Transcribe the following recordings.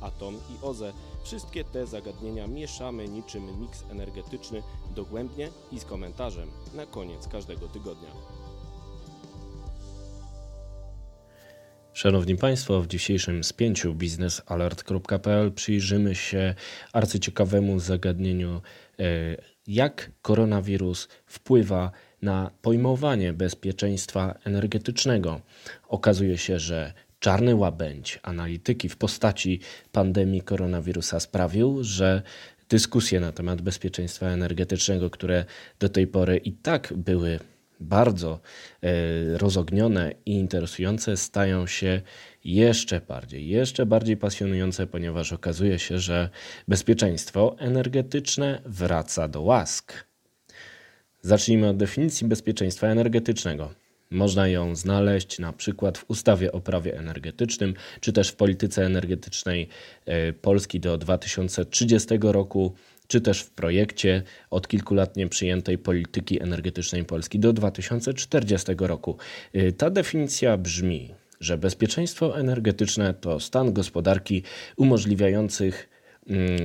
atom i OZE wszystkie te zagadnienia mieszamy niczym miks energetyczny dogłębnie i z komentarzem na koniec każdego tygodnia. Szanowni Państwo, w dzisiejszym spięciu biznesalert.pl przyjrzymy się arcyciekawemu zagadnieniu, e, jak koronawirus wpływa na pojmowanie bezpieczeństwa energetycznego. Okazuje się, że czarny łabędź analityki w postaci pandemii koronawirusa sprawił, że dyskusje na temat bezpieczeństwa energetycznego, które do tej pory i tak były bardzo e, rozognione i interesujące, stają się jeszcze bardziej, jeszcze bardziej pasjonujące, ponieważ okazuje się, że bezpieczeństwo energetyczne wraca do łask. Zacznijmy od definicji bezpieczeństwa energetycznego. Można ją znaleźć na przykład w ustawie o prawie energetycznym, czy też w polityce energetycznej e, Polski do 2030 roku, czy też w projekcie od kilku lat nieprzyjętej polityki energetycznej Polski do 2040 roku. E, ta definicja brzmi, że bezpieczeństwo energetyczne to stan gospodarki umożliwiających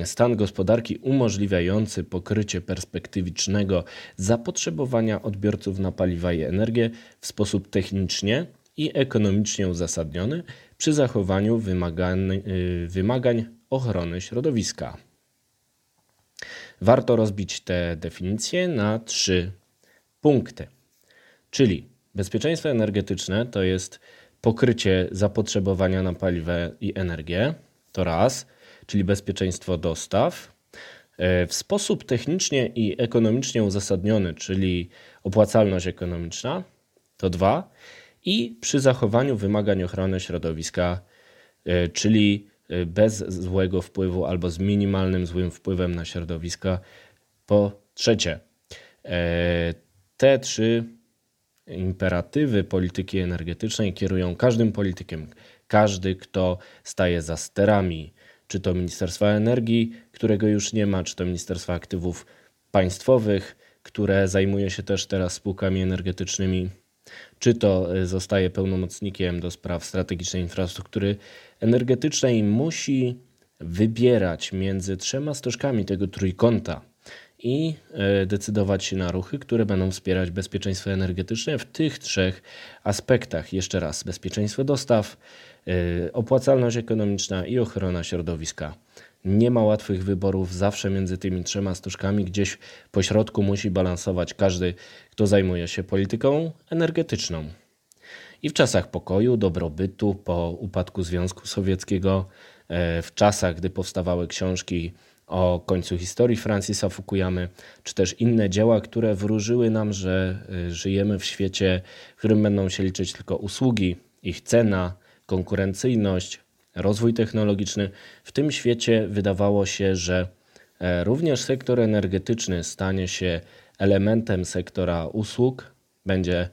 stan gospodarki umożliwiający pokrycie perspektywicznego zapotrzebowania odbiorców na paliwa i energię w sposób technicznie i ekonomicznie uzasadniony przy zachowaniu wymagań, y, wymagań ochrony środowiska. Warto rozbić te definicje na trzy punkty. Czyli bezpieczeństwo energetyczne to jest pokrycie zapotrzebowania na paliwa i energię, to raz czyli bezpieczeństwo dostaw, e, w sposób technicznie i ekonomicznie uzasadniony, czyli opłacalność ekonomiczna, to dwa, i przy zachowaniu wymagań ochrony środowiska, e, czyli e, bez złego wpływu albo z minimalnym złym wpływem na środowisko. Po trzecie, te trzy imperatywy polityki energetycznej kierują każdym politykiem. Każdy, kto staje za sterami czy to Ministerstwa Energii, którego już nie ma, czy to Ministerstwa Aktywów Państwowych, które zajmuje się też teraz spółkami energetycznymi, czy to e, zostaje pełnomocnikiem do spraw strategicznej infrastruktury energetycznej, musi wybierać między trzema stożkami tego trójkąta i e, decydować się na ruchy, które będą wspierać bezpieczeństwo energetyczne w tych trzech aspektach. Jeszcze raz, bezpieczeństwo dostaw, opłacalność ekonomiczna i ochrona środowiska. Nie ma łatwych wyborów, zawsze między tymi trzema sztuczkami gdzieś po środku musi balansować każdy, kto zajmuje się polityką energetyczną. I w czasach pokoju, dobrobytu, po upadku Związku Sowieckiego, e, w czasach, gdy powstawały książki o końcu historii Francisa Fukuyamy, czy też inne dzieła, które wróżyły nam, że y, żyjemy w świecie, w którym będą się liczyć tylko usługi, ich cena, konkurencyjność, rozwój technologiczny. W tym świecie wydawało się, że e, również sektor energetyczny stanie się elementem sektora usług, będzie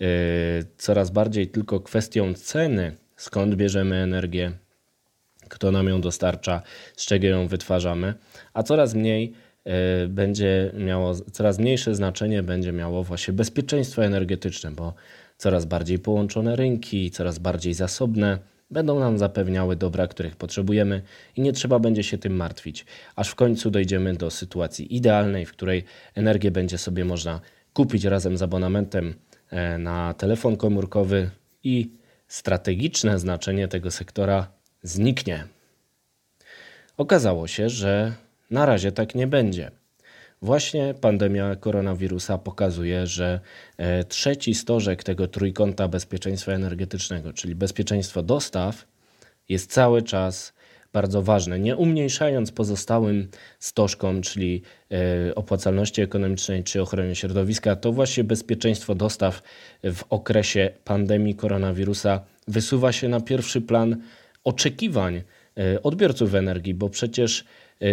y, coraz bardziej tylko kwestią ceny, skąd bierzemy energię, kto nam ją dostarcza, z czego ją wytwarzamy, a coraz mniej e, będzie miało, coraz mniejsze znaczenie będzie miało właśnie bezpieczeństwo energetyczne, bo coraz bardziej połączone rynki, coraz bardziej zasobne będą nam zapewniały dobra, których potrzebujemy i nie trzeba będzie się tym martwić, aż w końcu dojdziemy do sytuacji idealnej, w której energię będzie sobie można kupić razem z abonamentem e, na telefon komórkowy i strategiczne znaczenie tego sektora zniknie. Okazało się, że na razie tak nie będzie. Właśnie pandemia koronawirusa pokazuje, że e, trzeci stożek tego trójkąta bezpieczeństwa energetycznego, czyli bezpieczeństwo dostaw, jest cały czas bardzo ważne, nie umniejszając pozostałym stożkom, czyli e, opłacalności ekonomicznej czy ochrony środowiska, to właśnie bezpieczeństwo dostaw w okresie pandemii koronawirusa wysuwa się na pierwszy plan oczekiwań e, odbiorców energii, bo przecież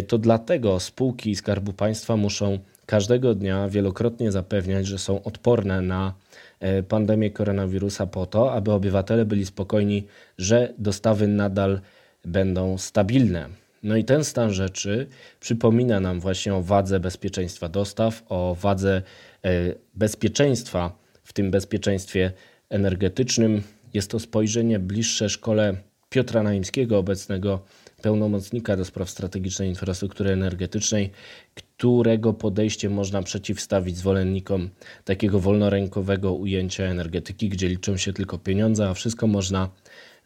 to dlatego spółki Skarbu Państwa muszą każdego dnia wielokrotnie zapewniać, że są odporne na e, pandemię koronawirusa po to, aby obywatele byli spokojni, że dostawy nadal będą stabilne. No i ten stan rzeczy przypomina nam właśnie o wadze bezpieczeństwa dostaw, o wadze e, bezpieczeństwa, w tym bezpieczeństwie energetycznym. Jest to spojrzenie bliższe szkole Piotra Naimskiego, obecnego pełnomocnika do spraw strategicznej infrastruktury energetycznej, którego podejście można przeciwstawić zwolennikom takiego wolnorękowego ujęcia energetyki, gdzie liczą się tylko pieniądze, a wszystko można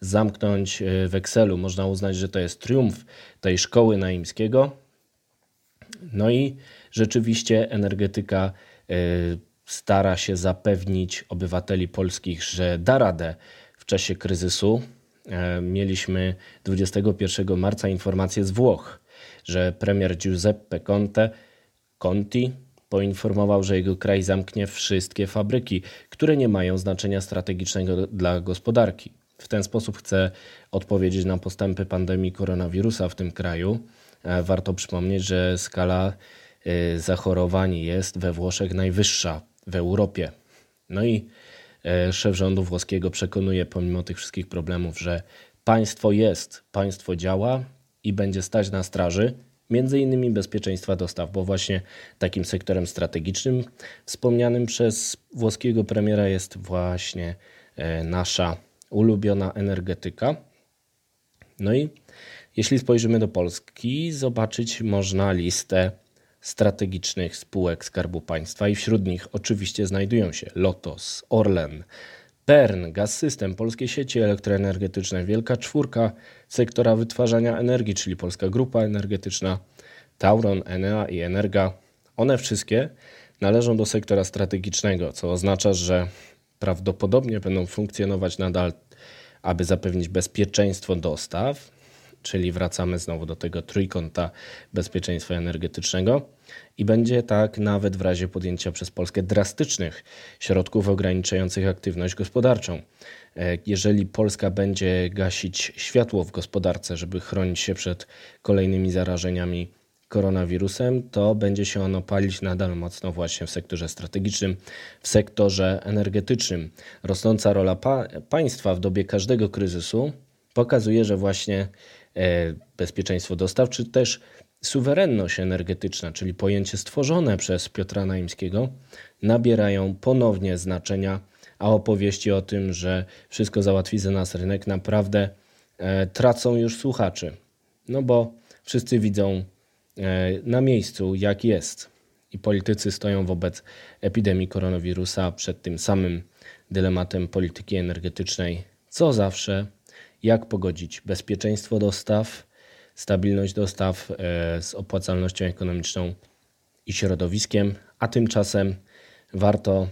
zamknąć e, w Excelu. Można uznać, że to jest triumf tej szkoły naimskiego. No i rzeczywiście energetyka e, stara się zapewnić obywateli polskich, że da radę w czasie kryzysu. E, mieliśmy 21 marca informację z Włoch, że premier Giuseppe Conte, Conti poinformował, że jego kraj zamknie wszystkie fabryki, które nie mają znaczenia strategicznego dla gospodarki. W ten sposób chce odpowiedzieć na postępy pandemii koronawirusa w tym kraju. E, warto przypomnieć, że skala e, zachorowań jest we Włoszech najwyższa w Europie. No i szef rządu włoskiego przekonuje pomimo tych wszystkich problemów, że państwo jest, państwo działa i będzie stać na straży między innymi bezpieczeństwa dostaw, bo właśnie takim sektorem strategicznym wspomnianym przez włoskiego premiera jest właśnie nasza ulubiona energetyka. No i jeśli spojrzymy do Polski, zobaczyć można listę strategicznych spółek Skarbu Państwa i wśród nich oczywiście znajdują się Lotos, Orlen, PERN, Gaz System, Polskie Sieci Elektroenergetyczne, Wielka Czwórka sektora wytwarzania energii, czyli Polska Grupa Energetyczna, Tauron, Enea i Energa. One wszystkie należą do sektora strategicznego, co oznacza, że prawdopodobnie będą funkcjonować nadal, aby zapewnić bezpieczeństwo dostaw, czyli wracamy znowu do tego trójkąta bezpieczeństwa energetycznego i będzie tak nawet w razie podjęcia przez Polskę drastycznych środków ograniczających aktywność gospodarczą. E, jeżeli Polska będzie gasić światło w gospodarce, żeby chronić się przed kolejnymi zarażeniami koronawirusem, to będzie się ono palić nadal mocno właśnie w sektorze strategicznym, w sektorze energetycznym. Rosnąca rola pa państwa w dobie każdego kryzysu pokazuje, że właśnie bezpieczeństwo dostaw, czy też suwerenność energetyczna, czyli pojęcie stworzone przez Piotra Naimskiego, nabierają ponownie znaczenia, a opowieści o tym, że wszystko załatwi za nas rynek, naprawdę e, tracą już słuchaczy. No bo wszyscy widzą E, na miejscu, jak jest. I politycy stoją wobec epidemii koronawirusa przed tym samym dylematem polityki energetycznej, co zawsze, jak pogodzić bezpieczeństwo dostaw, stabilność dostaw e, z opłacalnością ekonomiczną i środowiskiem, a tymczasem warto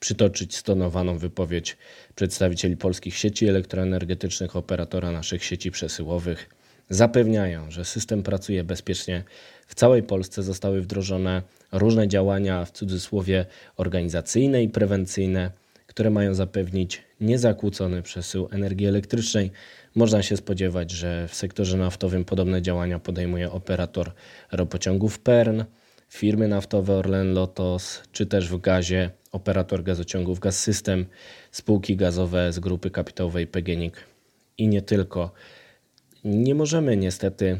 przytoczyć stonowaną wypowiedź przedstawicieli polskich sieci elektroenergetycznych, operatora naszych sieci przesyłowych zapewniają, że system pracuje bezpiecznie. W całej Polsce zostały wdrożone różne działania, w cudzysłowie organizacyjne i prewencyjne, które mają zapewnić niezakłócony przesył energii elektrycznej. Można się spodziewać, że w sektorze naftowym podobne działania podejmuje operator ropociągów PERN, firmy naftowe Orlen Lotos, czy też w gazie operator gazociągów Gaz System, spółki gazowe z grupy kapitałowej PGNiG i nie tylko. Nie możemy niestety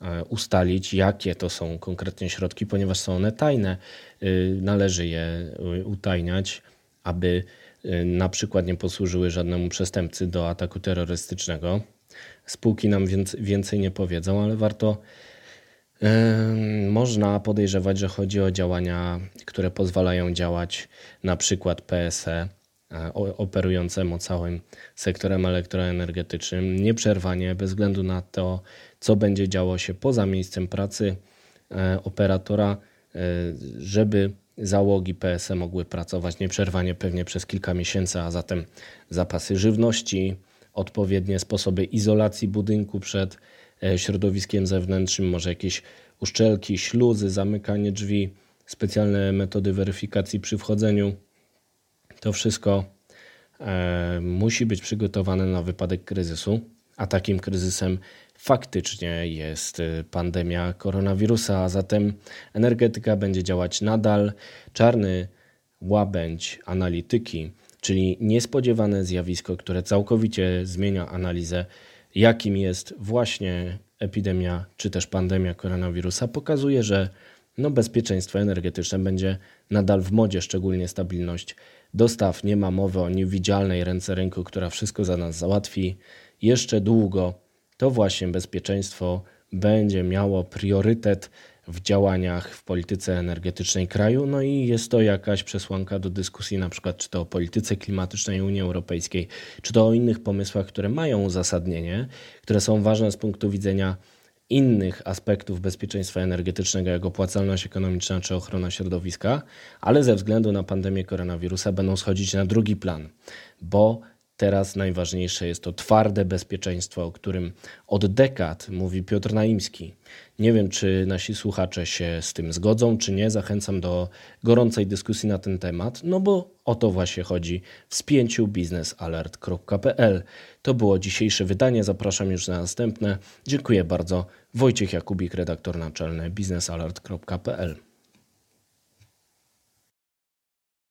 e, ustalić, jakie to są konkretnie środki, ponieważ są one tajne. Y, należy je y, utajniać, aby y, na przykład nie posłużyły żadnemu przestępcy do ataku terrorystycznego. Spółki nam więcej nie powiedzą, ale warto. Można podejrzewać, że chodzi o działania, które pozwalają działać na przykład PSE E, operującemu całym sektorem elektroenergetycznym nieprzerwanie, bez względu na to, co będzie działo się poza miejscem pracy operatora, żeby załogi PSE mogły pracować nieprzerwanie pewnie przez kilka miesięcy, a zatem zapasy żywności, odpowiednie sposoby izolacji budynku przed środowiskiem zewnętrznym, może jakieś uszczelki, śluzy, zamykanie drzwi, specjalne metody weryfikacji przy wchodzeniu. To wszystko e, musi być przygotowane na wypadek kryzysu, a takim kryzysem faktycznie jest pandemia koronawirusa, a zatem energetyka będzie działać nadal. Czarny łabędź analityki, czyli niespodziewane zjawisko, które całkowicie zmienia analizę, jakim jest właśnie epidemia czy też pandemia koronawirusa, pokazuje, że no bezpieczeństwo energetyczne będzie nadal w modzie, szczególnie stabilność dostaw. Nie ma mowy o niewidzialnej ręce rynku, która wszystko za nas załatwi. Jeszcze długo to właśnie bezpieczeństwo będzie miało priorytet w działaniach w polityce energetycznej kraju. No i jest to jakaś przesłanka do dyskusji, na przykład czy to o polityce klimatycznej Unii Europejskiej, czy to o innych pomysłach, które mają uzasadnienie, które są ważne z punktu widzenia innych aspektów bezpieczeństwa energetycznego, jak opłacalność ekonomiczna czy ochrona środowiska, ale ze względu na pandemię koronawirusa będą schodzić na drugi plan, bo Teraz najważniejsze jest to twarde bezpieczeństwo, o którym od dekad mówi Piotr Naimski. Nie wiem, czy nasi słuchacze się z tym zgodzą, czy nie. Zachęcam do gorącej dyskusji na ten temat, no bo o to właśnie chodzi w spięciu biznesalert.pl. To było dzisiejsze wydanie. Zapraszam już na następne. Dziękuję bardzo. Wojciech Jakubik, redaktor naczelny biznesalert.pl.